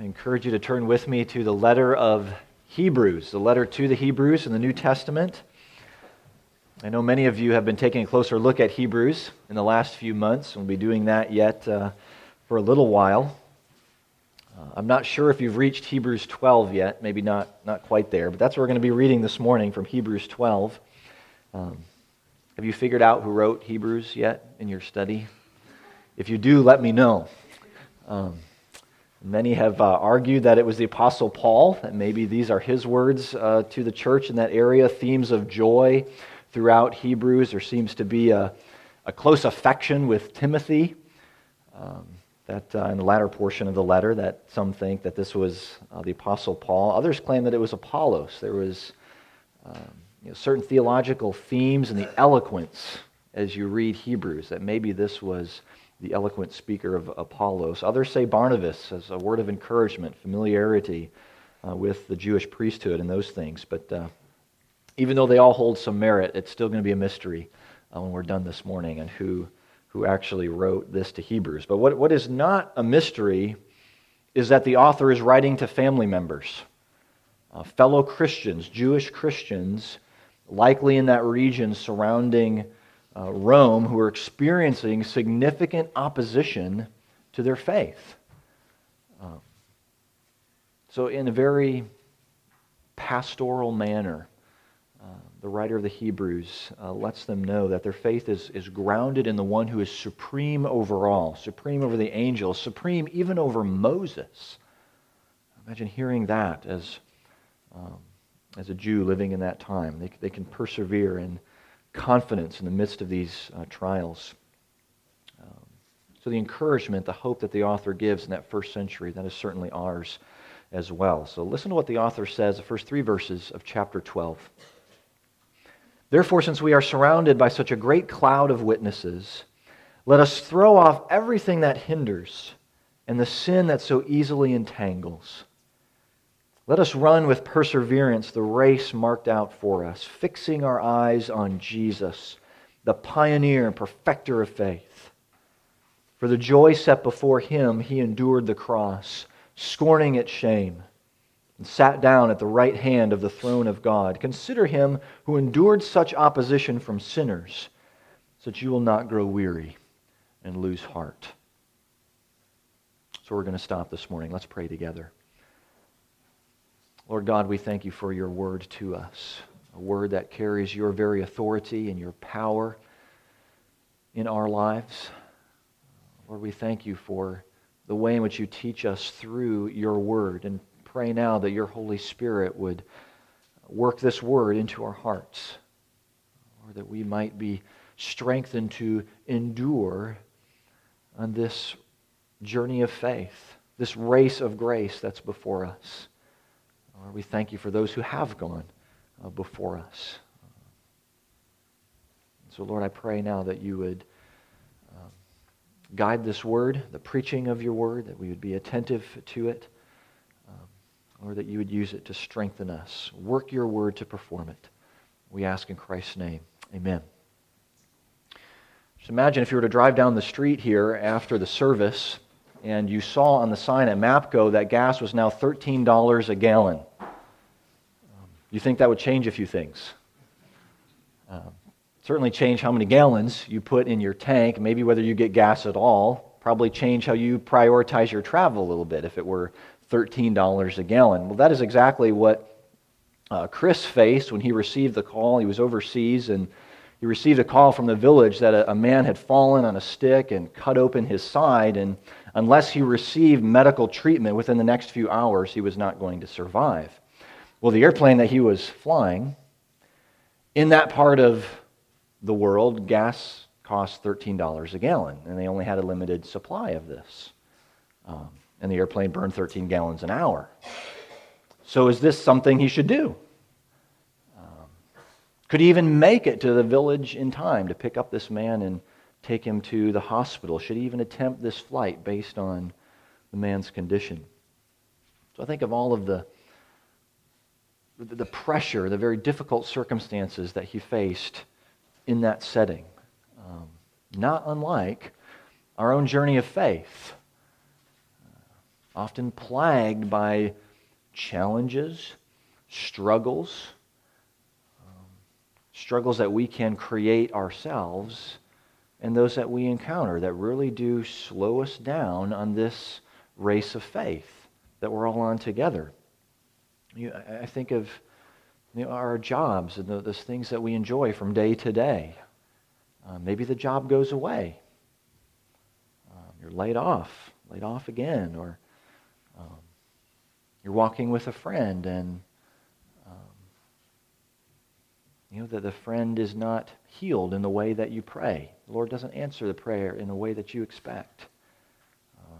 I encourage you to turn with me to the letter of Hebrews, the letter to the Hebrews in the New Testament. I know many of you have been taking a closer look at Hebrews in the last few months, and we'll be doing that yet uh, for a little while. Uh, I'm not sure if you've reached Hebrews 12 yet, maybe not, not quite there, but that's what we're going to be reading this morning from Hebrews 12. Um, have you figured out who wrote Hebrews yet in your study? If you do, let me know. Um, Many have uh, argued that it was the Apostle Paul, that maybe these are his words uh, to the church in that area. Themes of joy throughout Hebrews. There seems to be a, a close affection with Timothy. Um, that uh, in the latter portion of the letter, that some think that this was uh, the Apostle Paul. Others claim that it was Apollos. There was um, you know, certain theological themes and the eloquence as you read Hebrews, that maybe this was the eloquent speaker of Apollos. Others say Barnabas as a word of encouragement, familiarity uh, with the Jewish priesthood and those things. But uh, even though they all hold some merit, it's still going to be a mystery uh, when we're done this morning and who, who actually wrote this to Hebrews. But what, what is not a mystery is that the author is writing to family members, uh, fellow Christians, Jewish Christians, likely in that region surrounding uh, Rome who were experiencing significant opposition to their faith. Uh, so, in a very pastoral manner, uh, the writer of the Hebrews uh, lets them know that their faith is, is grounded in the one who is supreme over all, supreme over the angels, supreme even over Moses. Imagine hearing that as, um, as a Jew living in that time. They, they can persevere in confidence in the midst of these uh, trials. Um, so, the encouragement, the hope that the author gives in that first century, that is certainly ours as well. So, listen to what the author says, the first three verses of chapter 12. Therefore, since we are surrounded by such a great cloud of witnesses, let us throw off everything that hinders and the sin that so easily entangles let us run with perseverance the race marked out for us, fixing our eyes on Jesus, the pioneer and perfecter of faith. For the joy set before him, he endured the cross, scorning its shame, and sat down at the right hand of the throne of God. Consider him who endured such opposition from sinners, so that you will not grow weary and lose heart. So we're going to stop this morning. Let's pray together. Lord God, we thank you for your word to us, a word that carries your very authority and your power in our lives. Lord, we thank you for the way in which you teach us through your word and pray now that your Holy Spirit would work this word into our hearts, or that we might be strengthened to endure on this journey of faith, this race of grace that's before us. Lord, we thank you for those who have gone uh, before us. So, Lord, I pray now that you would um, guide this word, the preaching of your word, that we would be attentive to it, um, or that you would use it to strengthen us. Work your word to perform it. We ask in Christ's name. Amen. Just imagine if you were to drive down the street here after the service and you saw on the sign at MAPCO that gas was now $13 a gallon. You think that would change a few things? Um, certainly change how many gallons you put in your tank, maybe whether you get gas at all. Probably change how you prioritize your travel a little bit if it were $13 a gallon. Well, that is exactly what uh, Chris faced when he received the call. He was overseas and he received a call from the village that a, a man had fallen on a stick and cut open his side, and unless he received medical treatment within the next few hours, he was not going to survive. Well, the airplane that he was flying, in that part of the world, gas cost $13 a gallon, and they only had a limited supply of this. Um, and the airplane burned 13 gallons an hour. So, is this something he should do? Um, could he even make it to the village in time to pick up this man and take him to the hospital? Should he even attempt this flight based on the man's condition? So, I think of all of the the pressure, the very difficult circumstances that he faced in that setting. Um, not unlike our own journey of faith. often plagued by challenges, struggles, um, struggles that we can create ourselves, and those that we encounter that really do slow us down on this race of faith that we're all on together. You, I think of you know, our jobs and the, those things that we enjoy from day to day. Uh, maybe the job goes away. Um, you're laid off, laid off again, or um, you're walking with a friend and um, you know that the friend is not healed in the way that you pray. The Lord doesn't answer the prayer in the way that you expect. Um,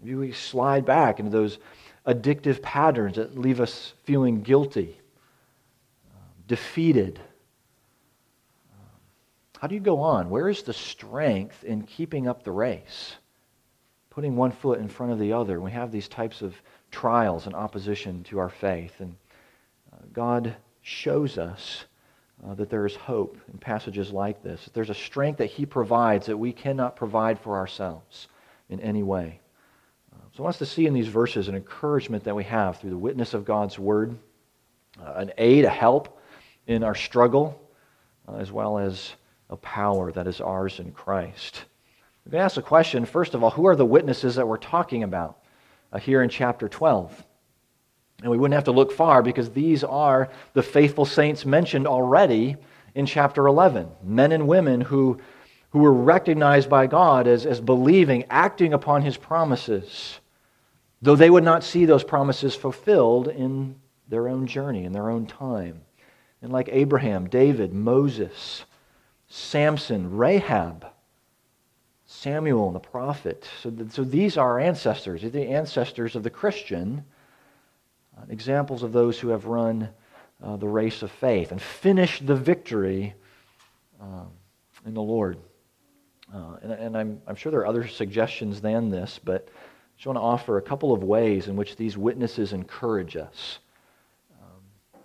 we slide back into those addictive patterns that leave us feeling guilty, um, defeated. Um, how do you go on? Where is the strength in keeping up the race? Putting one foot in front of the other. We have these types of trials and opposition to our faith. And uh, God shows us uh, that there is hope in passages like this. That there's a strength that He provides that we cannot provide for ourselves in any way. So I want us to see in these verses an encouragement that we have through the witness of God's word, uh, an aid, a help in our struggle, uh, as well as a power that is ours in Christ. We can ask the question, first of all, who are the witnesses that we're talking about uh, here in chapter 12? And we wouldn't have to look far because these are the faithful saints mentioned already in chapter 11. Men and women who, who were recognized by God as, as believing, acting upon his promises though they would not see those promises fulfilled in their own journey, in their own time. And like Abraham, David, Moses, Samson, Rahab, Samuel, and the prophet. So, so these are our ancestors, they're the ancestors of the Christian, uh, examples of those who have run uh, the race of faith and finished the victory um, in the Lord. Uh, and, and I'm, I'm sure there are other suggestions than this, but I just want to offer a couple of ways in which these witnesses encourage us. Um,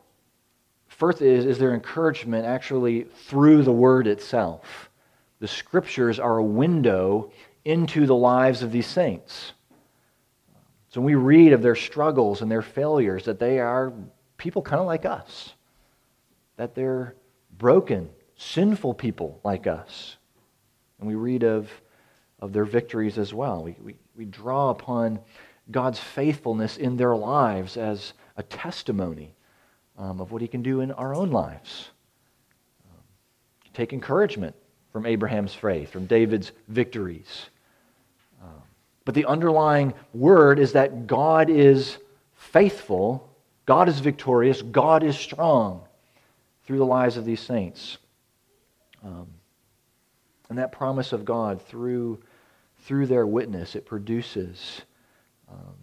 first is, is their encouragement actually through the word itself. The scriptures are a window into the lives of these saints. So when we read of their struggles and their failures, that they are people kind of like us, that they're broken, sinful people like us. And we read of, of their victories as well. We, we, we draw upon God's faithfulness in their lives as a testimony um, of what He can do in our own lives. Um, take encouragement from Abraham's faith, from David's victories. But the underlying word is that God is faithful, God is victorious, God is strong through the lives of these saints. Um, and that promise of God through through their witness, it produces um,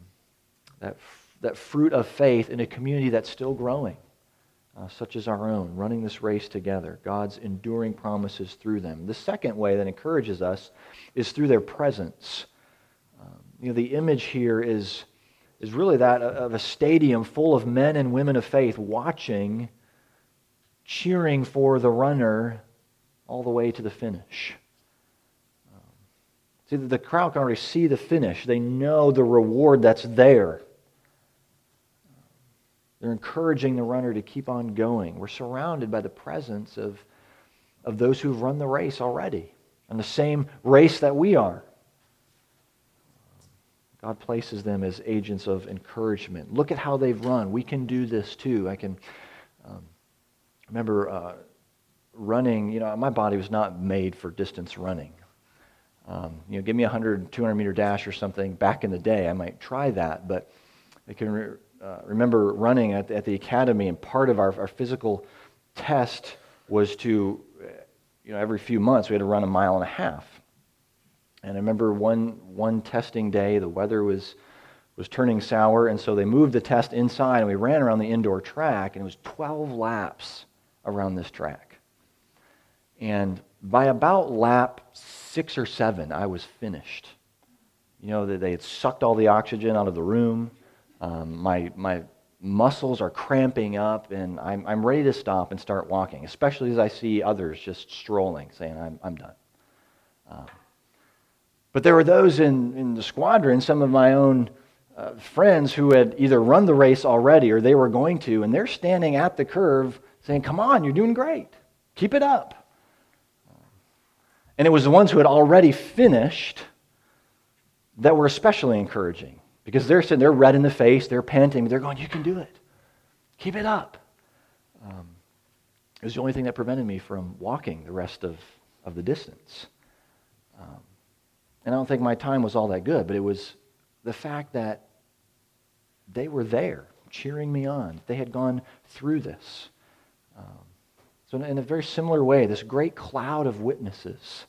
that, that fruit of faith in a community that's still growing, uh, such as our own, running this race together. God's enduring promises through them. The second way that encourages us is through their presence. Um, you know, the image here is, is really that of a stadium full of men and women of faith watching, cheering for the runner all the way to the finish. See, that the crowd can already see the finish. They know the reward that's there. They're encouraging the runner to keep on going. We're surrounded by the presence of, of those who've run the race already, and the same race that we are. God places them as agents of encouragement. Look at how they've run. We can do this too. I can um, remember uh, running, you know, my body was not made for distance running. Um, you know, give me a 100, 200 meter dash or something back in the day. I might try that, but I can re- uh, remember running at, at the academy, and part of our, our physical test was to, you know, every few months we had to run a mile and a half. And I remember one, one testing day, the weather was, was turning sour, and so they moved the test inside, and we ran around the indoor track, and it was 12 laps around this track. And by about lap six or seven, I was finished. You know, they had sucked all the oxygen out of the room. Um, my, my muscles are cramping up, and I'm, I'm ready to stop and start walking, especially as I see others just strolling, saying, I'm, I'm done. Um, but there were those in, in the squadron, some of my own uh, friends who had either run the race already or they were going to, and they're standing at the curve saying, Come on, you're doing great. Keep it up. And it was the ones who had already finished that were especially encouraging because they're sitting, they're red in the face, they're panting, they're going, You can do it. Keep it up. Um, it was the only thing that prevented me from walking the rest of, of the distance. Um, and I don't think my time was all that good, but it was the fact that they were there cheering me on. They had gone through this. Um, so, in a very similar way, this great cloud of witnesses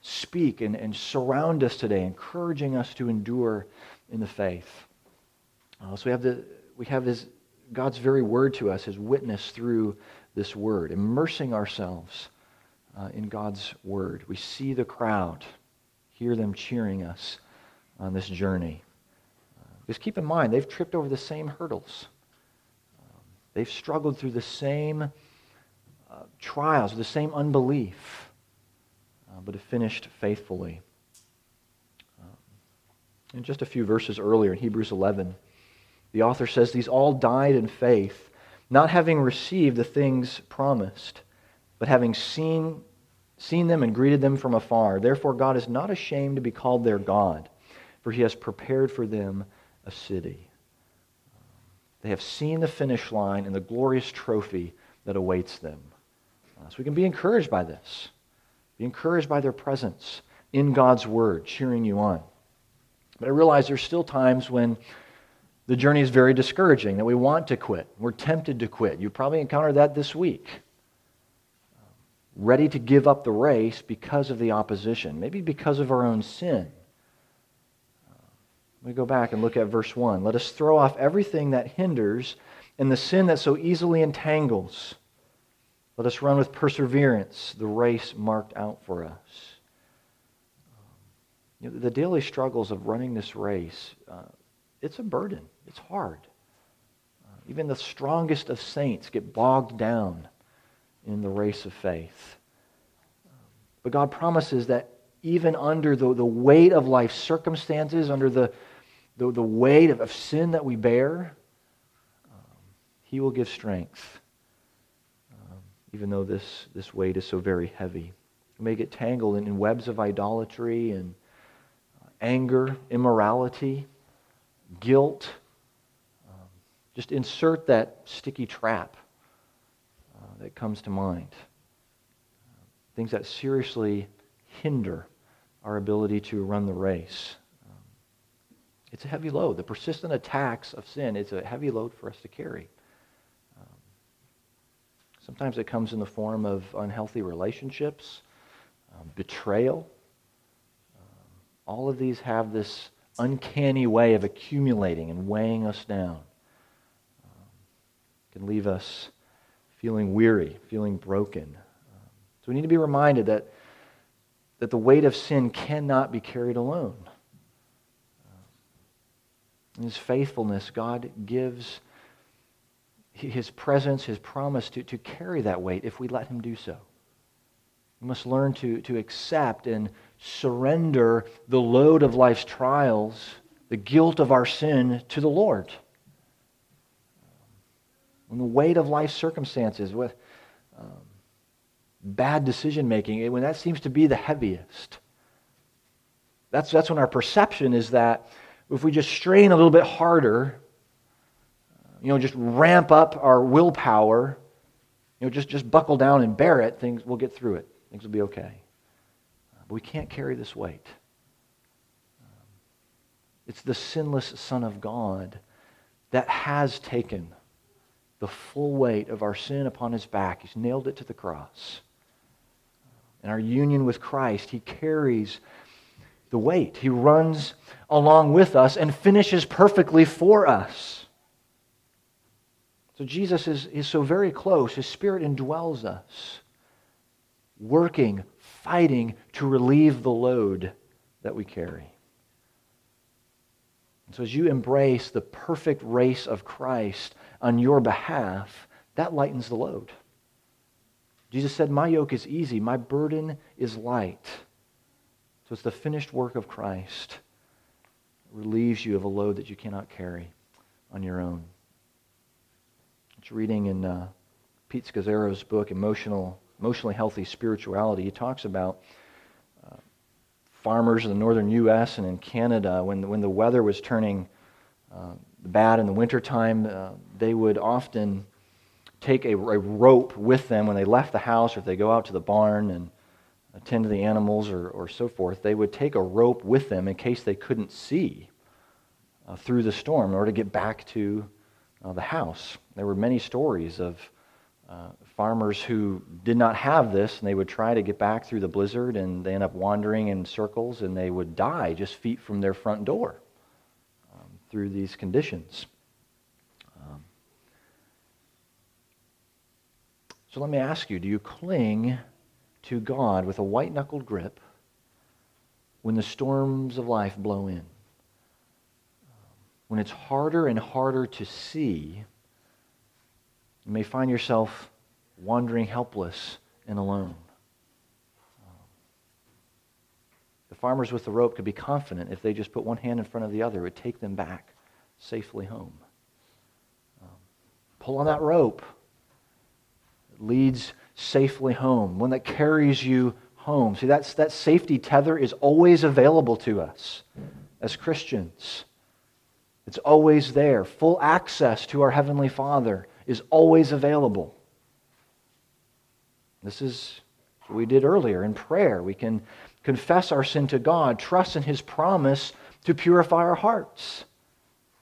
speak and, and surround us today, encouraging us to endure in the faith. Uh, so, we have, the, we have this, God's very word to us, his witness through this word, immersing ourselves uh, in God's word. We see the crowd, hear them cheering us on this journey. Uh, just keep in mind, they've tripped over the same hurdles. Um, they've struggled through the same uh, trials, the same unbelief, uh, but have finished faithfully. Um, in just a few verses earlier, in Hebrews 11, the author says, These all died in faith, not having received the things promised, but having seen, seen them and greeted them from afar. Therefore, God is not ashamed to be called their God for he has prepared for them a city. They have seen the finish line and the glorious trophy that awaits them. Uh, so we can be encouraged by this. Be encouraged by their presence in God's Word, cheering you on. But I realize there's still times when the journey is very discouraging, that we want to quit. We're tempted to quit. You probably encountered that this week. Ready to give up the race because of the opposition, maybe because of our own sin. Let me go back and look at verse 1. Let us throw off everything that hinders and the sin that so easily entangles. Let us run with perseverance the race marked out for us. You know, the daily struggles of running this race, uh, it's a burden. It's hard. Uh, even the strongest of saints get bogged down in the race of faith. But God promises that even under the, the weight of life's circumstances, under the, the, the weight of, of sin that we bear, um, He will give strength, um, even though this, this weight is so very heavy. We may get tangled in, in webs of idolatry and uh, anger, immorality, guilt. Um, just insert that sticky trap that comes to mind. things that seriously hinder our ability to run the race. It's a heavy load. The persistent attacks of sin, is a heavy load for us to carry. Sometimes it comes in the form of unhealthy relationships, um, betrayal. Um, all of these have this uncanny way of accumulating and weighing us down. Um, can leave us feeling weary, feeling broken. So we need to be reminded that, that the weight of sin cannot be carried alone. In his faithfulness, God gives his presence, his promise to, to carry that weight if we let him do so. We must learn to, to accept and surrender the load of life's trials, the guilt of our sin to the Lord. When the weight of life circumstances, with um, bad decision making, when that seems to be the heaviest, that's, that's when our perception is that if we just strain a little bit harder, you know, just ramp up our willpower, you know, just, just buckle down and bear it, things we'll get through it. Things will be okay. But we can't carry this weight. It's the sinless Son of God that has taken the full weight of our sin upon his back. He's nailed it to the cross. In our union with Christ, he carries the weight. He runs along with us and finishes perfectly for us. So Jesus is, is so very close. His Spirit indwells us, working, fighting to relieve the load that we carry. And so as you embrace the perfect race of Christ on your behalf, that lightens the load. Jesus said, My yoke is easy, my burden is light. So it's the finished work of Christ relieves you of a load that you cannot carry on your own. It's reading in uh, Pete Scazzero's book, Emotional, Emotionally Healthy Spirituality. He talks about uh, farmers in the northern U.S. and in Canada, when, when the weather was turning uh, bad in the wintertime, uh, they would often take a, a, rope with them when they left the house or if they go out to the barn and attend to the animals or, or so forth. They would take a rope with them in case they couldn't see uh, through the storm in order to get back to uh, the house. There were many stories of uh, farmers who did not have this, and they would try to get back through the blizzard, and they end up wandering in circles, and they would die just feet from their front door um, through these conditions. So let me ask you do you cling to God with a white knuckled grip when the storms of life blow in? when it's harder and harder to see, you may find yourself wandering helpless and alone. The farmers with the rope could be confident if they just put one hand in front of the other, it would take them back safely home. Um, pull on that rope. Leads safely home, one that carries you home. See, that's, that safety tether is always available to us as Christians. It's always there. Full access to our Heavenly Father is always available. This is what we did earlier in prayer. We can confess our sin to God, trust in His promise to purify our hearts,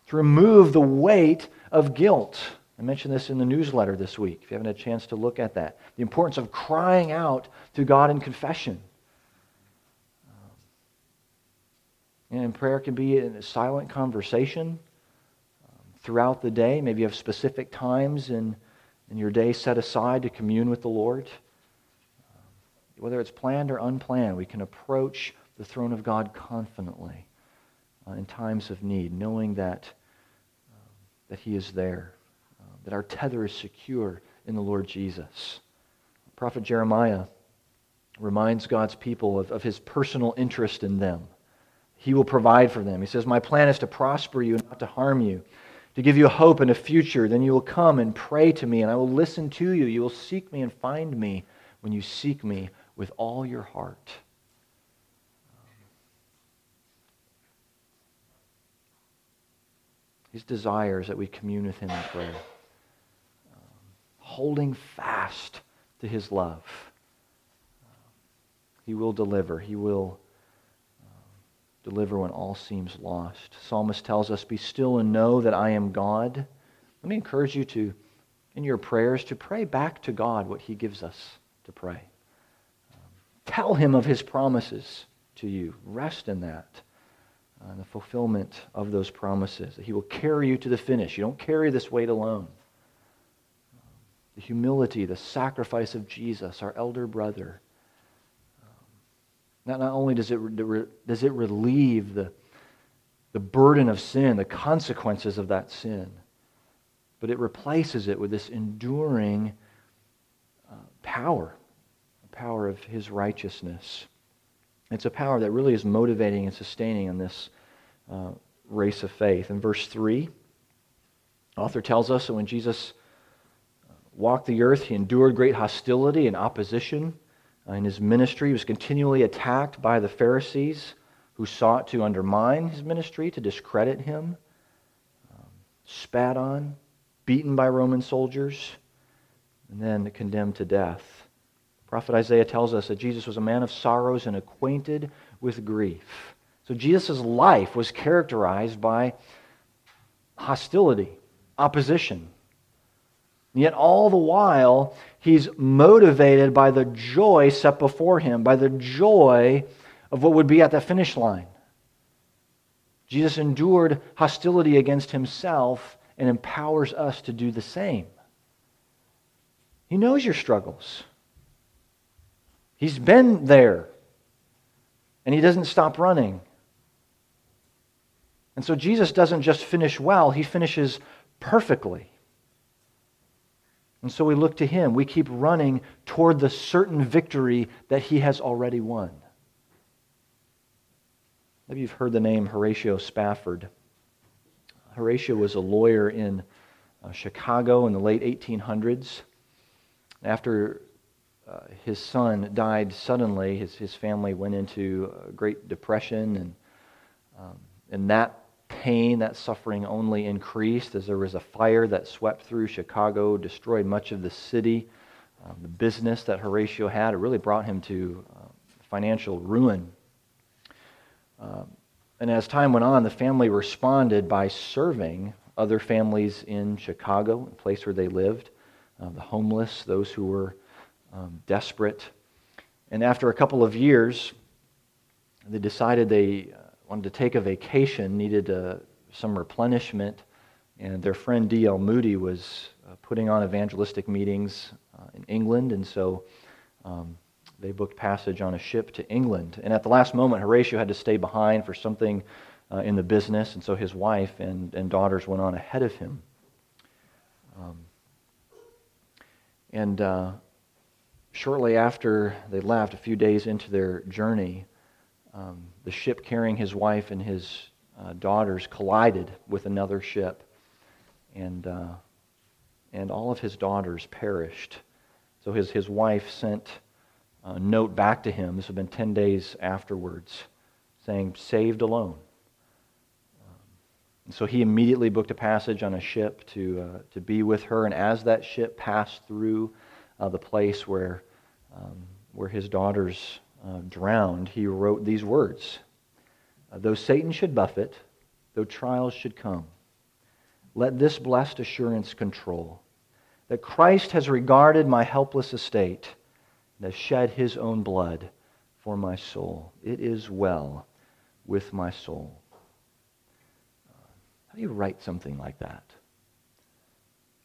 to remove the weight of guilt. I mentioned this in the newsletter this week, if you haven't had a chance to look at that. The importance of crying out to God in confession. And prayer can be a silent conversation um, throughout the day. Maybe you have specific times in, in your day set aside to commune with the Lord. Um, whether it's planned or unplanned, we can approach the throne of God confidently uh, in times of need, knowing that, um, that He is there, that our tether is secure in the Lord Jesus. Prophet Jeremiah reminds God's people of, of his personal interest in them. He will provide for them. He says, My plan is to prosper you and not to harm you, to give you a hope and a future. Then you will come and pray to me, and I will listen to you. You will seek me and find me when you seek me with all your heart. His desires that we commune with Him in prayer, holding fast to His love. He will deliver. He will deliver when all seems lost. Psalmist tells us, Be still and know that I am God. Let me encourage you to, in your prayers, to pray back to God what He gives us to pray. Um, tell Him of His promises to you. Rest in that, uh, the fulfillment of those promises, that He will carry you to the finish. You don't carry this weight alone. The humility, the sacrifice of Jesus, our elder brother not, not only does it, does it relieve the, the burden of sin, the consequences of that sin, but it replaces it with this enduring uh, power, the power of his righteousness. It's a power that really is motivating and sustaining in this uh, race of faith. In verse 3, author tells us that when Jesus walked the earth, he endured great hostility and opposition uh, in his ministry, he was continually attacked by the Pharisees who sought to undermine his ministry, to discredit him, um, spat on, beaten by Roman soldiers, and then condemned to death. Prophet Isaiah tells us that Jesus was a man of sorrows and acquainted with grief. So Jesus' life was characterized by hostility, opposition, and yet, all the while, he's motivated by the joy set before him, by the joy of what would be at the finish line. Jesus endured hostility against himself and empowers us to do the same. He knows your struggles. He's been there, and he doesn't stop running. And so Jesus doesn't just finish well, he finishes perfectly. And so we look to him. We keep running toward the certain victory that he has already won. Maybe you've heard the name Horatio Spafford. Horatio was a lawyer in uh, Chicago in the late 1800s. After uh, his son died suddenly, his, his family went into a Great Depression, and, um, and that pain, that suffering only increased as there was a fire that swept through Chicago, destroyed much of the city. Um, the business that Horatio had, it really brought him to uh, financial ruin. Um, and as time went on, the family responded by serving other families in Chicago, the place where they lived, uh, the homeless, those who were um, desperate. And after a couple of years, they decided they uh, wanted to take a vacation, needed uh, some replenishment, and their friend D.L. Moody was uh, putting on evangelistic meetings uh, in England, and so um, they booked passage on a ship to England. And at the last moment, Horatio had to stay behind for something uh, in the business, and so his wife and, and daughters went on ahead of him. Um, and uh, shortly after they left, a few days into their journey, um, the ship carrying his wife and his uh, daughters collided with another ship, and, uh, and all of his daughters perished. So his, his wife sent a note back to him. This had been 10 days afterwards, saying, Saved alone. And so he immediately booked a passage on a ship to, uh, to be with her. And as that ship passed through uh, the place where, um, where his daughters uh, drowned, he wrote these words uh, Though Satan should buffet, though trials should come, let this blessed assurance control that Christ has regarded my helpless estate and has shed his own blood for my soul. It is well with my soul. How do you write something like that?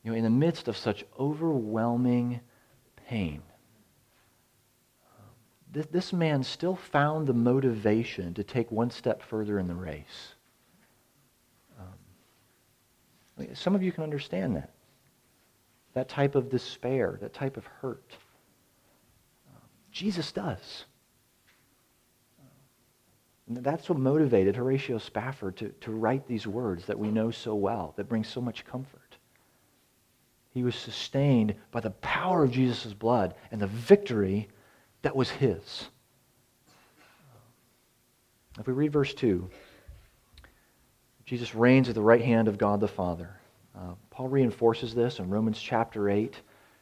You know, in the midst of such overwhelming pain, this, this man still found the motivation to take one step further in the race. Um, some of you can understand that. That type of despair, that type of hurt. Jesus does. And that's what motivated Horatio Spafford to, to write these words that we know so well, that bring so much comfort. He was sustained by the power of Jesus' blood and the victory that was his. If we read verse 2, Jesus reigns at the right hand of God the Father. Uh, Paul reinforces this in Romans chapter 8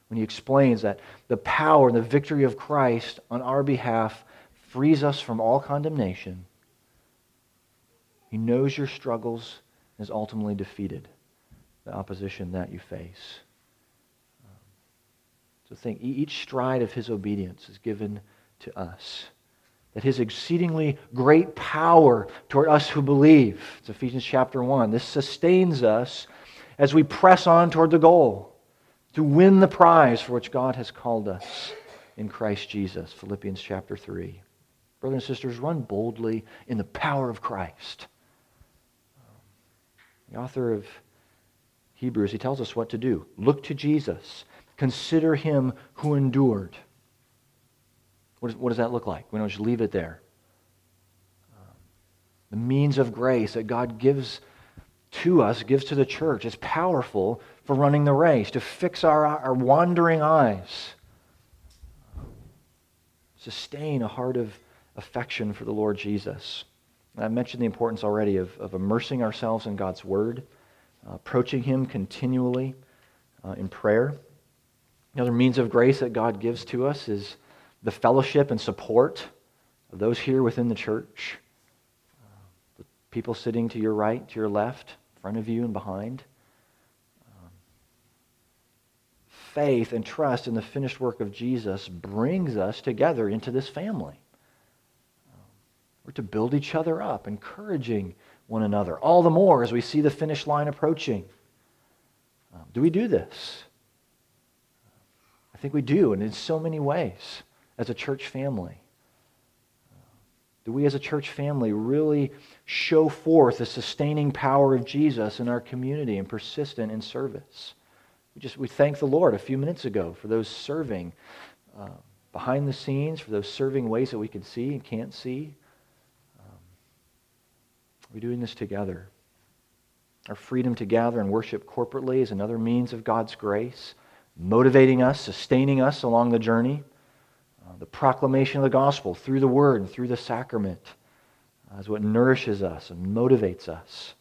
when he explains that the power and the victory of Christ on our behalf frees us from all condemnation he knows your struggles and has ultimately defeated the opposition that you face. So think, each stride of his obedience is given to us. That his exceedingly great power toward us who believe, it's Ephesians chapter 1, this sustains us as we press on toward the goal to win the prize for which God has called us in Christ Jesus. Philippians chapter 3. Brothers and sisters, run boldly in the power of Christ. The author of Hebrews, he tells us what to do. Look to Jesus. Consider him who endured. What, is, what does that look like? We don't just leave it there. Um, the means of grace that God gives to us, gives to the church, is powerful for running the race, to fix our, our wandering eyes, sustain a heart of affection for the Lord Jesus. I mentioned the importance already of, of immersing ourselves in God's Word, uh, approaching Him continually uh, in prayer. Another means of grace that God gives to us is the fellowship and support of those here within the church, uh, the people sitting to your right, to your left, in front of you, and behind. Um, faith and trust in the finished work of Jesus brings us together into this family. We're to build each other up, encouraging one another, all the more as we see the finish line approaching. Um, do we do this? I think we do, and in so many ways as a church family. Do we as a church family really show forth the sustaining power of Jesus in our community and persistent in service? We just we thank the Lord a few minutes ago for those serving uh, behind the scenes, for those serving ways that we can see and can't see. We're doing this together. Our freedom to gather and worship corporately is another means of God's grace, motivating us, sustaining us along the journey. Uh, the proclamation of the gospel through the word and through the sacrament uh, is what nourishes us and motivates us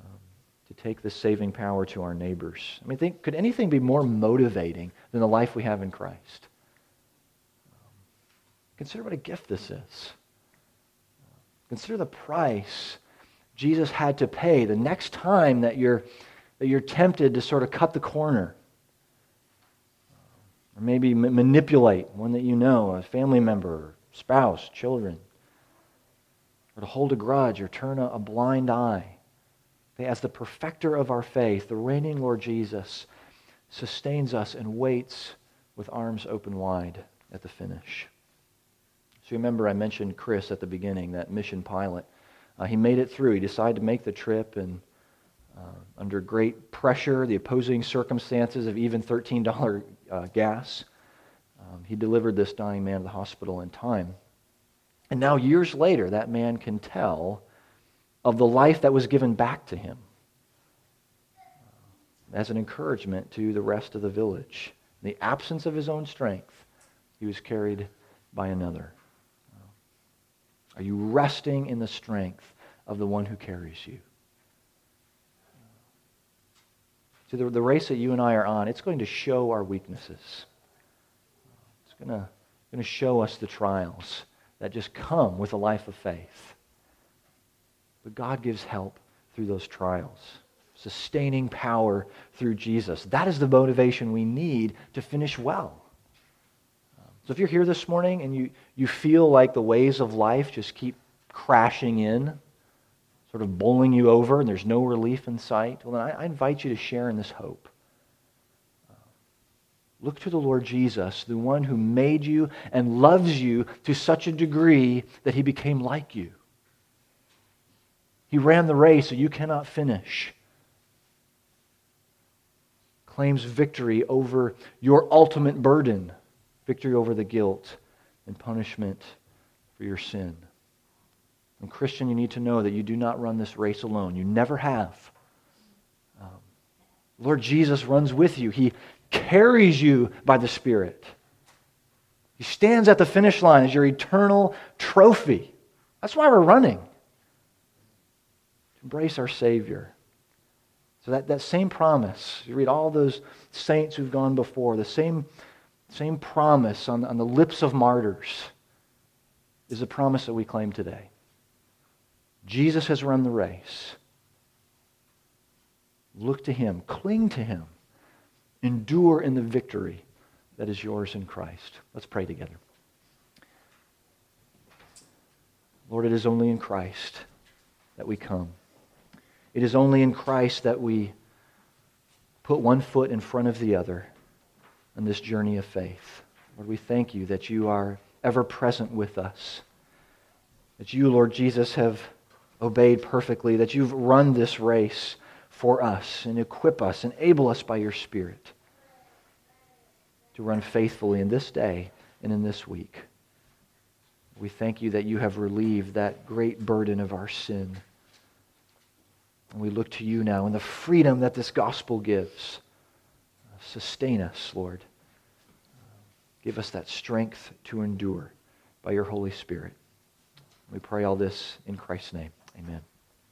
um, to take this saving power to our neighbors. I mean, think, could anything be more motivating than the life we have in Christ? Um, consider what a gift this is. Consider the price Jesus had to pay the next time that you're, that you're tempted to sort of cut the corner. Or maybe manipulate one that you know, a family member, spouse, children. Or to hold a grudge or turn a, a blind eye. As the perfecter of our faith, the reigning Lord Jesus sustains us and waits with arms open wide at the finish. So remember, I mentioned Chris at the beginning, that mission pilot. Uh, he made it through. He decided to make the trip, and uh, under great pressure, the opposing circumstances of even $13 uh, gas, um, he delivered this dying man to the hospital in time. And now, years later, that man can tell of the life that was given back to him as an encouragement to the rest of the village. In the absence of his own strength, he was carried by another. Are you resting in the strength of the one who carries you? See, the, the race that you and I are on, it's going to show our weaknesses. It's going to, going to show us the trials that just come with a life of faith. But God gives help through those trials, sustaining power through Jesus. That is the motivation we need to finish well. So if you're here this morning and you, you feel like the ways of life just keep crashing in, sort of bowling you over, and there's no relief in sight, well, then I, I invite you to share in this hope. Uh, look to the Lord Jesus, the one who made you and loves you to such a degree that he became like you. He ran the race so you cannot finish. Claims victory over your ultimate burden victory over the guilt and punishment for your sin. And, Christian, you need to know that you do not run this race alone. You never have. Um, Lord Jesus runs with you, He carries you by the Spirit. He stands at the finish line as your eternal trophy. That's why we're running. Embrace our Savior. So that, that same promise, you read all those saints who've gone before, the same same promise on, on the lips of martyrs is the promise that we claim today. Jesus has run the race. Look to him, cling to him, endure in the victory that is yours in Christ. Let's pray together. Lord, it is only in Christ that we come. It is only in Christ that we put one foot in front of the other on this journey of faith. Lord, we thank you that you are ever present with us, that you, Lord Jesus, have obeyed perfectly, that you've run this race for us and equip us, enable us by your Spirit to run faithfully in this day and in this week. We thank you that you have relieved that great burden of our sin. And we look to you now in the freedom that this gospel gives. Sustain us, Lord. Give us that strength to endure by your Holy Spirit. We pray all this in Christ's name. Amen.